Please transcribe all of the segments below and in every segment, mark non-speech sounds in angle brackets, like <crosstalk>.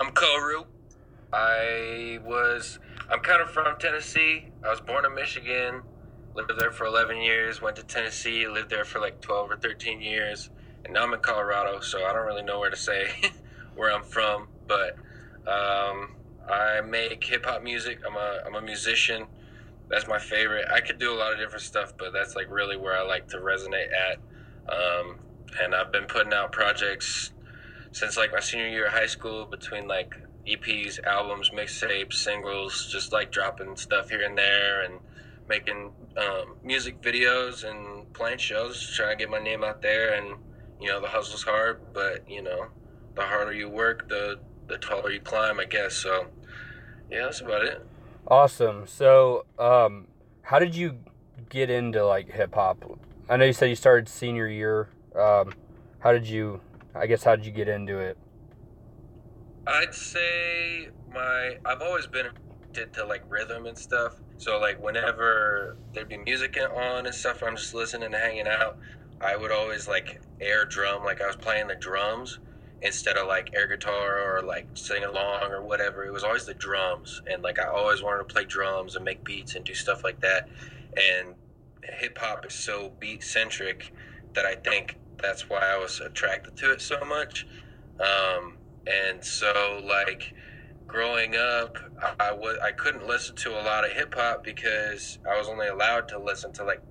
I'm Ko-Ru. I was. I'm kind of from Tennessee. I was born in Michigan. Lived there for 11 years. Went to Tennessee. Lived there for like 12 or 13 years. And now I'm in Colorado, so I don't really know where to say <laughs> where I'm from. But um, I make hip hop music. I'm a I'm a musician. That's my favorite. I could do a lot of different stuff, but that's like really where I like to resonate at. Um, and I've been putting out projects since like my senior year of high school between like EPs, albums, mixtapes, singles, just like dropping stuff here and there and making um, music videos and playing shows, trying to get my name out there. And you know, the hustle's hard, but you know, the harder you work, the the taller you climb, I guess. So, yeah, that's about it. Awesome. So, um, how did you get into like hip hop? I know you said you started senior year. Um, how did you? I guess how did you get into it? I'd say my I've always been to like rhythm and stuff. So like whenever there'd be music on and stuff, I'm just listening and hanging out. I would always like air drum, like I was playing the drums instead of like air guitar or like sing along or whatever. It was always the drums, and like I always wanted to play drums and make beats and do stuff like that. And hip hop is so beat centric that I think that's why I was attracted to it so much. Um, and so like growing up, I was I couldn't listen to a lot of hip hop because I was only allowed to listen to like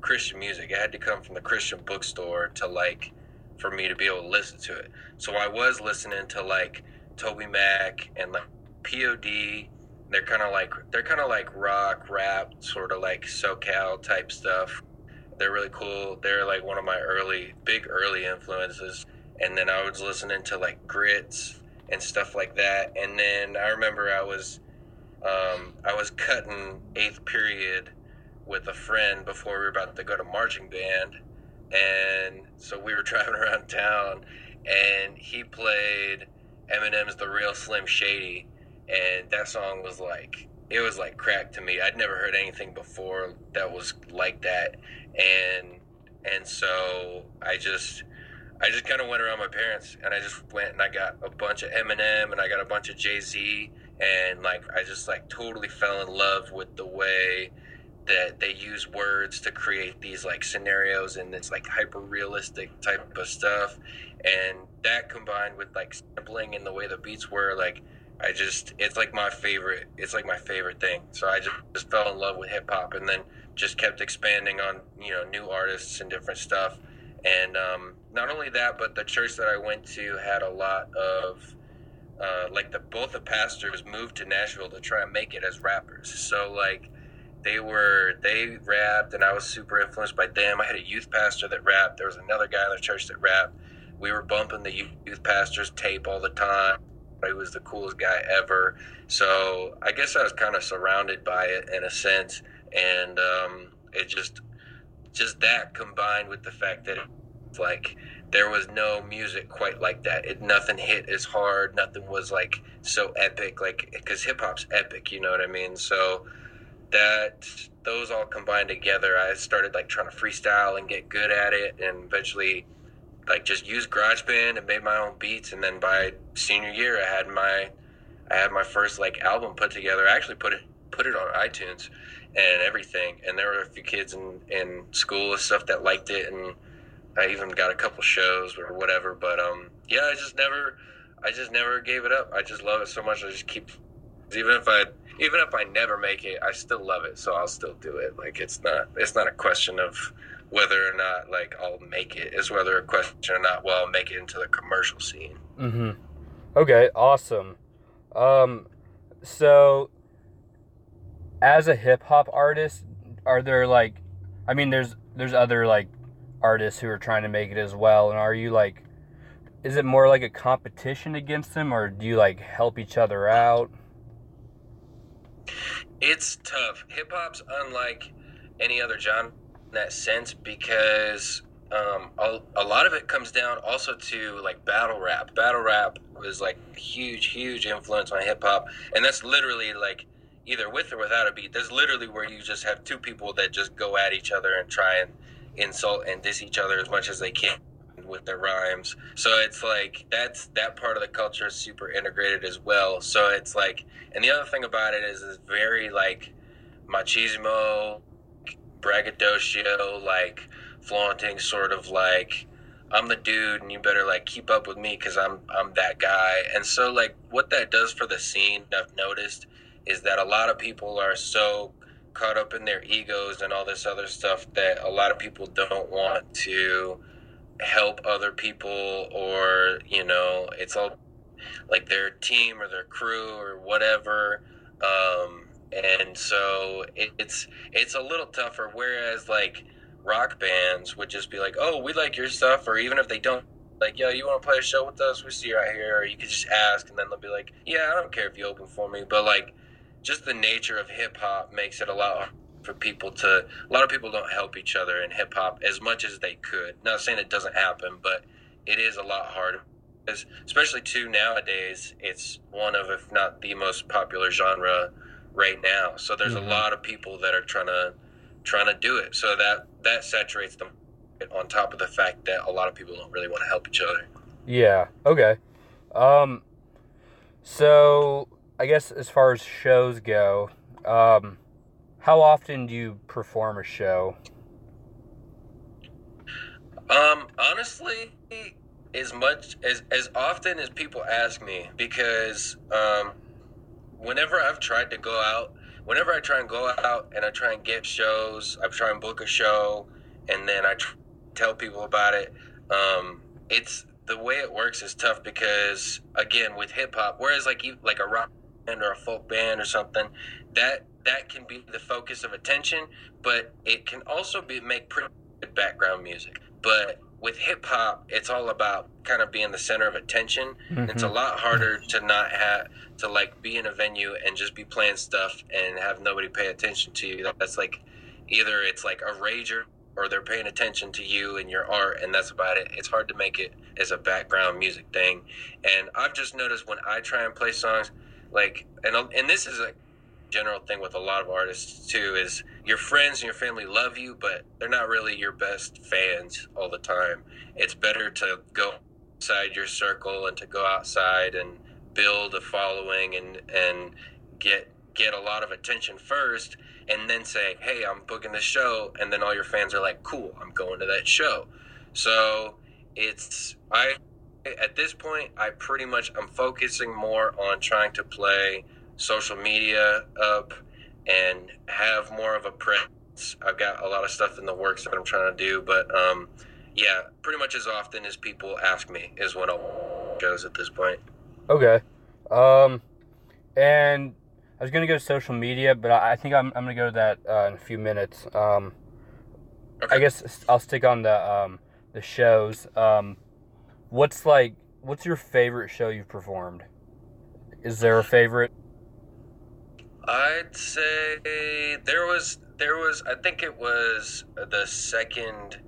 Christian music. It had to come from the Christian bookstore to like for me to be able to listen to it. So I was listening to like TobyMac and like POD. They're kind of like they're kind of like rock, rap, sort of like SoCal type stuff. They're really cool. They're like one of my early, big early influences. And then I was listening to like Grits and stuff like that. And then I remember I was um, I was cutting eighth period with a friend before we were about to go to marching band and so we were <laughs> driving around town, and he played Eminem's "The Real Slim Shady," and that song was like it was like crack to me. I'd never heard anything before that was like that, and and so I just I just kind of went around my parents, and I just went and I got a bunch of Eminem, and I got a bunch of Jay Z, and like I just like totally fell in love with the way that they use words to create these like scenarios and it's like hyper realistic type of stuff and that combined with like sampling and the way the beats were like i just it's like my favorite it's like my favorite thing. So i just, just fell in love with hip-hop and then just kept expanding on you know new artists and different stuff. And um, not only that but the church that i went to had a lot of uh, like the both the pastors moved to nashville to try and make it as rappers. So like they were they rapped and i was super influenced by them. I had a youth pastor that rapped. There was another guy in the church that rapped. We were bumping the youth pastor's tape all the time he was the coolest guy ever. So i guess i was kind of surrounded by it in a sense and um, it just just that combined with the fact that it's like there was no music quite like that. It nothing hit as hard nothing was like so epic like because hip-hop's epic you know what i mean? So that those all combined together, I started like trying to freestyle and get good at it, and eventually like just use GarageBand and made my own beats. And then by senior year, I had my I had my first like album put together. I actually put it put it on iTunes and everything. And there were a few kids in in school and stuff that liked it, and I even got a couple shows or whatever. But um, yeah, I just never I just never gave it up. I just love it so much. I just keep even if I even if I never make it, I still love it, so I'll still do it. Like it's not it's not a question of whether or not like I'll make. It's whether a question or not well I'll make it into the commercial scene. Mm-hmm. Okay, awesome. Um, so as a hip hop artist, are there like, I mean, there's there's other like artists who are trying to make it as well, and are you like, is it more like a competition against them, or do you like help each other out? It's tough. Hip hop's unlike any other genre in that sense because um, a, a, lot of it comes down also to like battle rap. Battle rap was like huge, huge influence on hip hop, and that's literally like either with or without a beat. That's literally where you just have two people that just go at each other and try and insult and diss each other as much as they can with their rhymes. So it's like that's that part of the culture is super integrated as well. So it's like, and the other thing about it is, it's very like machismo, braggadocio, like flaunting, sort of like I'm the dude, and you better like keep up with me because I'm I'm that guy. And so like what that does for the scene, I've noticed, is that a lot of people are so caught up in their egos and all this other stuff that a lot of people don't want to help other people or you know it's all like their team or their crew or whatever um, and so it, it's it's a little tougher whereas like rock bands would just be like oh we like your stuff or even if they don't like yo you want to play a show with us we see you right here or you could just ask and then they'll be like yeah i don't care if you open for me but like just the nature of hip hop makes it a lot for people to. A lot of people don't help each other in hip hop as much as they could. Not saying it doesn't happen, but it is a lot harder. Especially too nowadays, it's one of, if not the most popular genre right now. So there's mm-hmm. a lot of people that are trying to trying to do it. So that that saturates them. On top of the fact that a lot of people don't really want to help each other. Yeah. Okay. Um. So I guess as far as shows go, um, how often do you perform a show? Um, honestly, as much as as often as people ask me, because um, whenever I've tried to go out, whenever I try and go out and I try and get shows, I try and book a show, and then I tr- tell people about it. Um, it's the way it works is tough because again with hip hop, whereas like you like a rock band or a folk band or something, that that can be the focus of attention, but it can also be make pretty good background music. But with hip hop, it's all about kind of being the center of attention. Mm-hmm. It's a lot harder to not have to like be in a venue and just be playing stuff and have nobody pay attention to you. That's like either it's like a rager or they're paying attention to you and your art and that's about it. It's hard to make it as a background music thing. And I've just noticed when I try and play songs, like and and this is a general thing with a lot of artists too is your friends and your family love you but they're not really your best fans all the time. It's better to go outside your circle and to go outside and build a following and and get get a lot of attention first and then say hey i'm booking this show and then all your fans are like cool i'm going to that show. So it's i at this point, I pretty much I'm focusing more on trying to play social media up and have more of a presence. I've got a lot of stuff in the works that I'm trying to do, but um, yeah, pretty much as often as people ask me is what I'll goes at this point. Okay, um, and I was gonna go to social media, but I think I'm I'm gonna go to that uh, in a few minutes. Um, okay. I guess I'll stick on the um, the shows. Um, what's like what's your favorite show you've performed? Is there a favorite? I'd say there was there was I think it was the second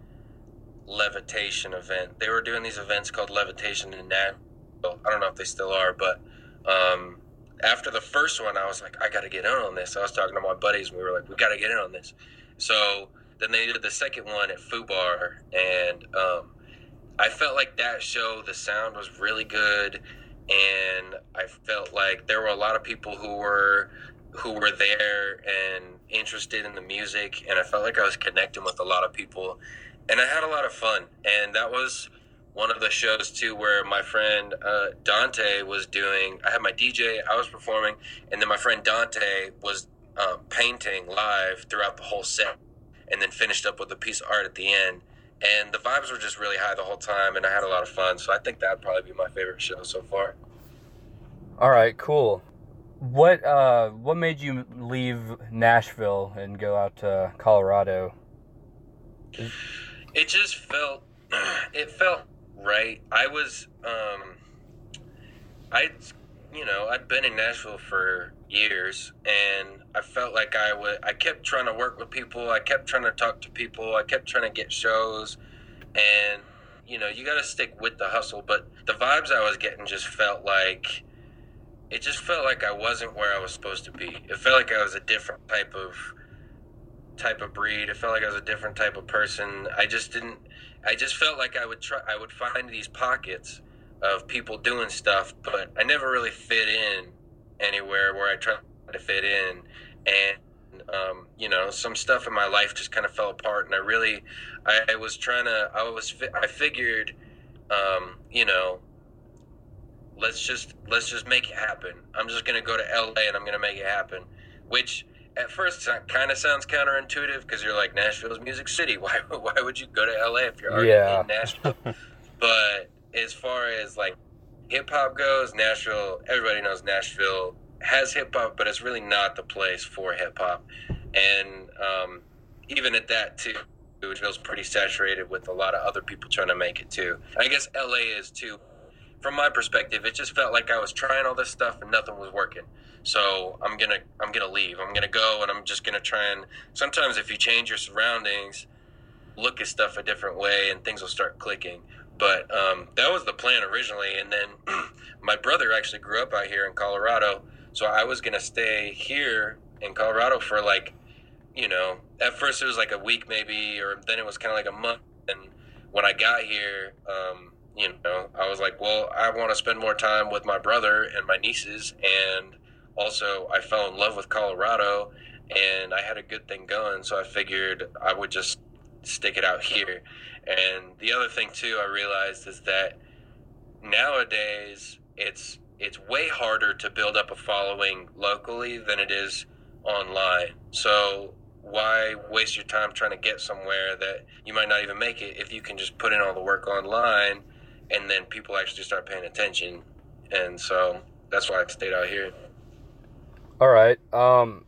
levitation event. They were doing these events called levitation in Nashville. I don't know if they still are, but um, after the first one, I was like, I got to get in on this. I was talking to my buddies, and we were like, we got to get in on this. So then they did the second one at Fubar, and um, I felt like that show, the sound was really good, and I felt like there were a lot of people who were who were there and interested in the music, and I felt like I was connecting with a lot of people, and I had a lot of fun. And that was one of the shows too where my friend uh, Dante was doing. I had my DJ, I was performing, and then my friend Dante was um, painting live throughout the whole set, and then finished up with a piece of art at the end and the vibes were just really high the whole time, and I had a lot of fun. So I think that'd probably be my favorite show so far. All right, cool. What uh, what made you leave Nashville and go out to Colorado? It just felt it felt right. I was um, I you know I'd been in Nashville for years, and I felt like I would. I kept trying to work with people. I kept trying to talk to people. I kept trying to get shows, and you know, you got to stick with the hustle. But the vibes I was getting just felt like it just felt like I wasn't where I was supposed to be. It felt like I was a different type of type of breed. It felt like I was a different type of person. I just didn't. I just felt like I would try. I would find these pockets of people doing stuff, but I never really fit in anywhere where I tried to fit in, and um, you know, some stuff in my life just kind of fell apart, and I really, I, was trying to. I was. I figured, um, you know, let's just let's just make it happen. I'm just gonna go to LA and I'm gonna make it happen, which at first kind of sounds counterintuitive because you're like Nashville's Music City. <laughs> Why why would you go to LA if you're already Yeah. in Nashville? <laughs> but as far as like hip hop goes, Nashville, everybody knows Nashville has hip hop, but it's really not the place for hip hop. And um, even at that too, it feels pretty saturated with a lot of other people trying to make it too. I guess LA is too. From my perspective, it just felt like I was trying all this stuff and nothing was working. So I'm gonna I'm gonna leave. I'm gonna go and I'm just gonna try and. Sometimes if you change your surroundings, look at stuff a different way, and things will start clicking. But um, that was the plan originally. And then <clears throat> my brother actually grew up out here in Colorado, so I was gonna stay here in Colorado for like, you know, at first it was like a week maybe, or then it was kind of like a month. And when I got here, um, you know, I was like, well, I want to spend more time with my brother and my nieces, and also I fell in love with Colorado, and I had a good thing going, so I figured I would just stick it out here. And the other thing too, I realized is that nowadays it's it's way harder to build up a following locally than it is online. So why waste your time trying to get somewhere that you might not even make it if you can just put in all the work online and then people actually start paying attention. And so that's why I stayed out here. All right. Um,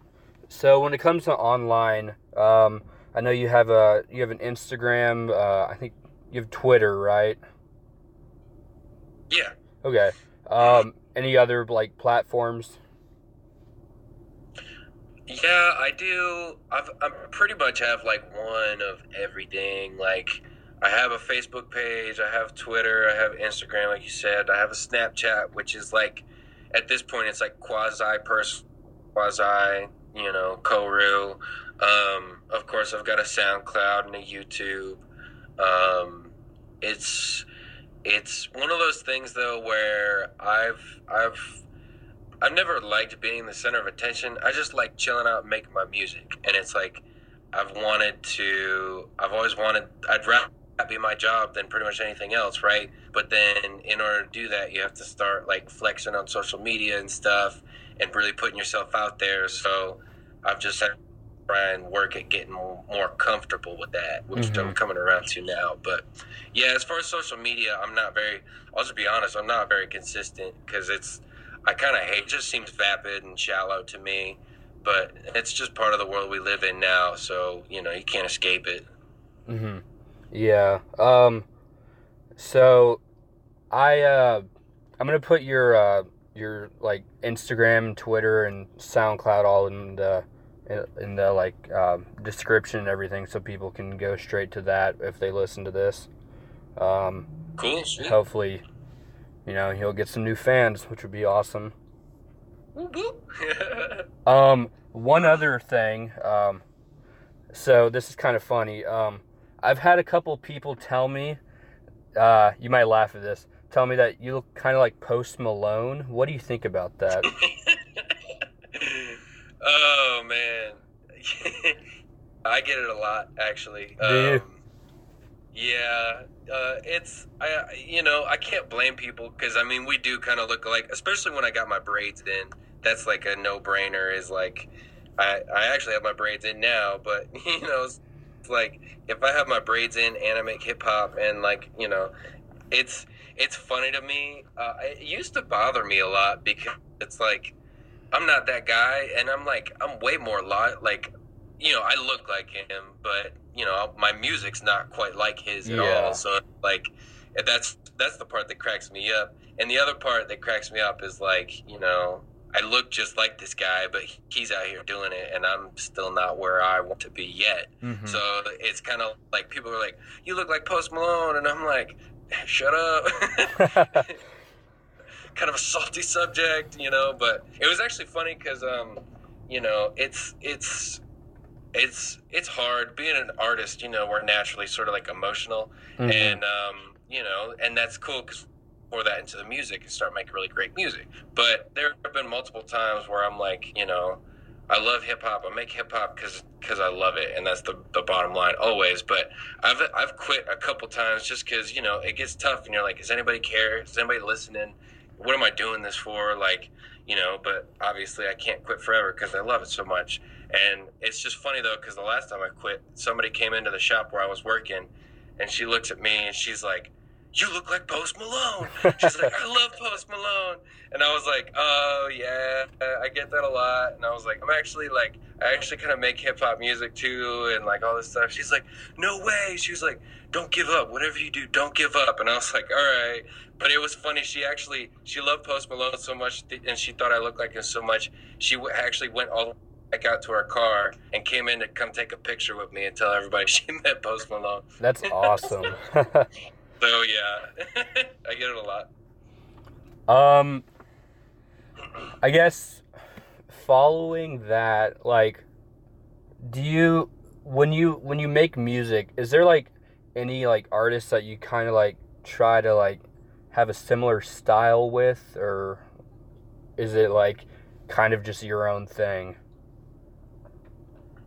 so when it comes to online, um, I know you have a you have an Instagram. Uh, I think you have Twitter, right? Yeah. Okay. Um, any other like platforms? Yeah, I do. I've I pretty much have like one of everything. Like I have a Facebook page, I have Twitter, I have Instagram, like you said. I have a Snapchat, which is like at this point it's like quasi person, quasi you know Ko-Ru. Um, of course, I've got a SoundCloud and a YouTube. Um, it's it's one of those things though where I've I've I've never liked being the center of attention. I just like chilling out and making my music. And it's like I've wanted to I've always wanted I'd rather that be my job than pretty much anything else, right? But then in order to do that you have to start like flexing on social media and stuff and really putting yourself out there. So I've just had to try and work at getting more, comfortable with that, which Mhm. I'm coming around to now. But yeah, as far as social media, I'm not very. I'll just be honest. I'm not very consistent because it's. I kind of hate. It just seems vapid and shallow to me. But it's just part of the world we live in now. So you know you can't escape it. Mm-hmm. Yeah. Um. So, I uh, I'm gonna put your uh your like Instagram, Twitter, and SoundCloud all in the in- in the like um, description and everything, so people can go straight to that if they listen to this. Um, Cool. Sweet. hopefully, you know, he'll get some new fans, which would be awesome. <laughs> Um, one other thing. Um, so this is kind of funny. Um, I've had a couple people tell me, uh, you might laugh at this, tell me that you look kind of like Post Malone. What do you think about that? <laughs> oh man, <laughs> I get it a lot actually. Do you? Um, yeah, uh, it's I you know I can't blame people because I mean we do kind of look alike, especially when I got my braids in. That's like a no brainer. Is like I I actually have my braids in now, but <laughs> you know like if I have my braids in and I make hip hop and like you know it's it's funny to me. Uh, it used to bother me a lot because it's like I'm not that guy, and I'm like I'm way more li- like you know I look like him, but you know my music's not quite like his at Yeah. all. So like that's that's the part that cracks me up, and the other part that cracks me up is like you know I look just like this guy, but he's out here doing it, and I'm still not where I want to be yet. Mhm. So it's kind of like people are like, "You look like Post Malone," and I'm like, "Shut up." <laughs> <laughs> kind of a salty subject, you know. But it was actually funny because, um, you know, it's it's it's it's hard being an artist. You know, we're naturally sort of like emotional, Mhm. and um, you know, and that's cool because pour that into the music and start making really great music. But there have been multiple times where I'm like, you know, I love hip hop. I make hip hop because because I love it, and that's the the bottom line always. But I've I've quit a couple times just because you know it gets tough, and you're like, does anybody care? Is anybody listening? What am I doing this for? Like, you know. But obviously, I can't quit forever because I love it so much. And it's just funny though, because the last time I quit, somebody came into the shop where I was working, and she looks at me and she's like, "You look like Post Malone." <laughs> She's like, "I love Post Malone," and I was like, "Oh yeah, I get that a lot." And I was like, "I'm actually like, I actually kind of make hip hop music too, and like all this stuff." She's like, "No way!" She was like, "Don't give up. Whatever you do, don't give up." And I was like, "All right." But it was funny. She actually she loved Post Malone so much, and she thought I looked like him so much. She actually went all the way back out to her car and came in to come take a picture with me and tell everybody <laughs> she met Post Malone. That's awesome. <laughs> So yeah, <laughs> I get it a lot. um, I guess following that, like, do you when you when you make music, is there like any like artists that you kind of like try to like have a similar style with, or is it like kind of just your own thing?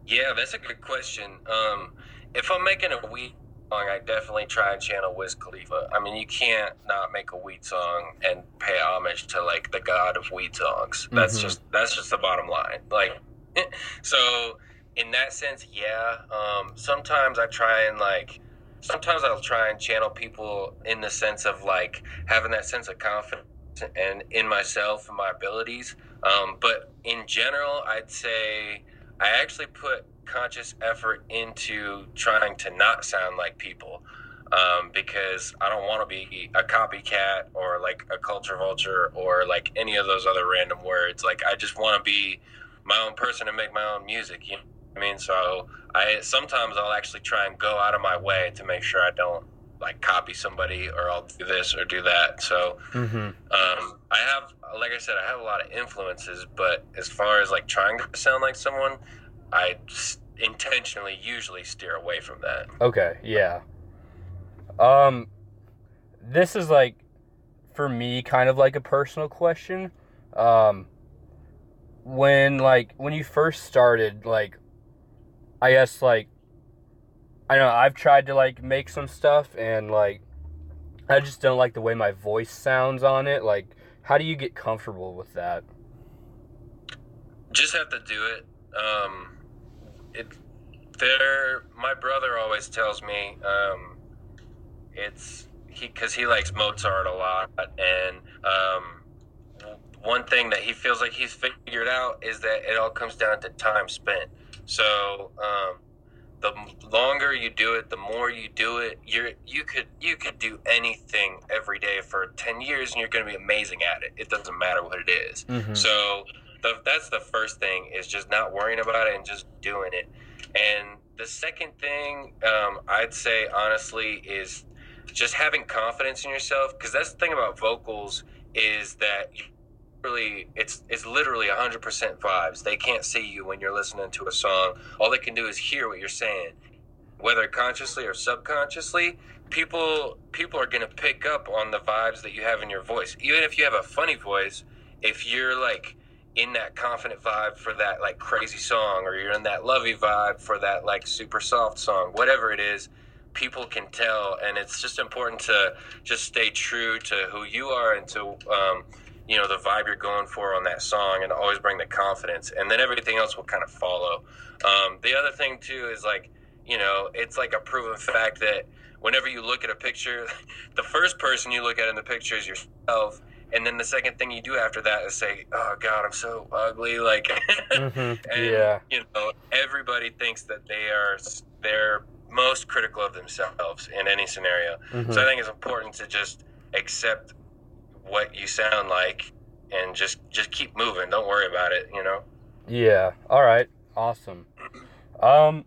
Yeah, that's a good question. Um, if I'm making a weed song, I definitely try and channel Wiz Khalifa. I mean, you can't not make a weed song and pay homage to like the god of weed songs. That's Mhm. just that's just the bottom line. Like, <laughs> so in that sense, yeah. Um, sometimes I try and like. Sometimes I'll try and channel people in the sense of like having that sense of confidence and in myself and my abilities. Um, but in general, I'd say I actually put conscious effort into trying to not sound like people um, because I don't want to be a copycat or like a culture vulture or like any of those other random words. Like I just want to be my own person and make my own music. You know what I mean? So I sometimes I'll actually try and go out of my way to make sure I don't like copy somebody or I'll do this or do that. So Mm-hmm. um, I have, like I said, I have a lot of influences, but as far as like trying to sound like someone, I intentionally usually steer away from that. Okay, yeah. Um this is like for me kind of like a personal question. Um when like when you first started like I guess like I don't know, I've tried to like make some stuff and like I just don't like the way my voice sounds on it. Like how do you get comfortable with that? Just have to do it. Um, it there. My brother always tells me um, it's he because he likes Mozart a lot, and um, one thing that he feels like he's figured out is that it all comes down to time spent. So um, the longer you do it, the more you do it. You're you could you could do anything every day for ten years, and you're going to be amazing at it. It doesn't matter what it is. Mm-hmm. So the, that's the first thing is just not worrying about it and just doing it. And the second thing um, I'd say honestly is just having confidence in yourself because that's the thing about vocals is that really it's it's literally 100% vibes. They can't see you when you're listening to a song. All they can do is hear what you're saying. Whether consciously or subconsciously, people people are going to pick up on the vibes that you have in your voice. Even if you have a funny voice, if you're like in that confident vibe for that like crazy song or you're in that lovey vibe for that like super soft song whatever it is people can tell. And it's just important to just stay true to who you are and to um, you know the vibe you're going for on that song and always bring the confidence. And then everything else will kind of follow. Um, the other thing too is like you know it's like a proven fact that whenever you look at a picture <laughs> the first person you look at in the picture is yourself and then the second thing you do after that is say, "Oh God, I'm so ugly." Like, <laughs> Mm-hmm. and Yeah. you know, everybody thinks that they are they're most critical of themselves in any scenario. Mhm. So I think it's important to just accept what you sound like and just just keep moving. Don't worry about it. You know. Yeah. All right. Awesome. Um,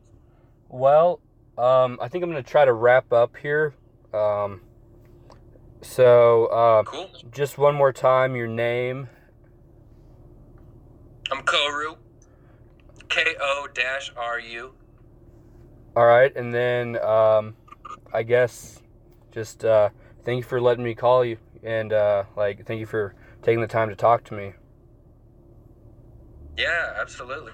well, um, I think I'm gonna try to wrap up here. Um, so, uh, Cool. just one more time, your name. I'm Ko-Ru. K O dash R U. All right, and then um, I guess just uh, thank you for letting me call you, and uh, like thank you for taking the time to talk to me. Yeah, absolutely.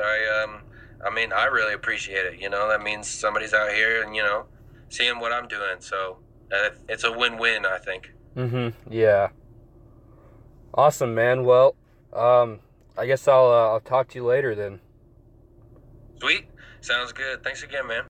I um, I mean, I really appreciate it. You know, that means somebody's out here and you know, seeing what I'm doing. So uh, it's a win-win, I think. Mm-hmm. Yeah. Awesome, man. Well, um, I guess I'll uh, I'll talk to you later then. Sweet. Sounds good. Thanks again, man.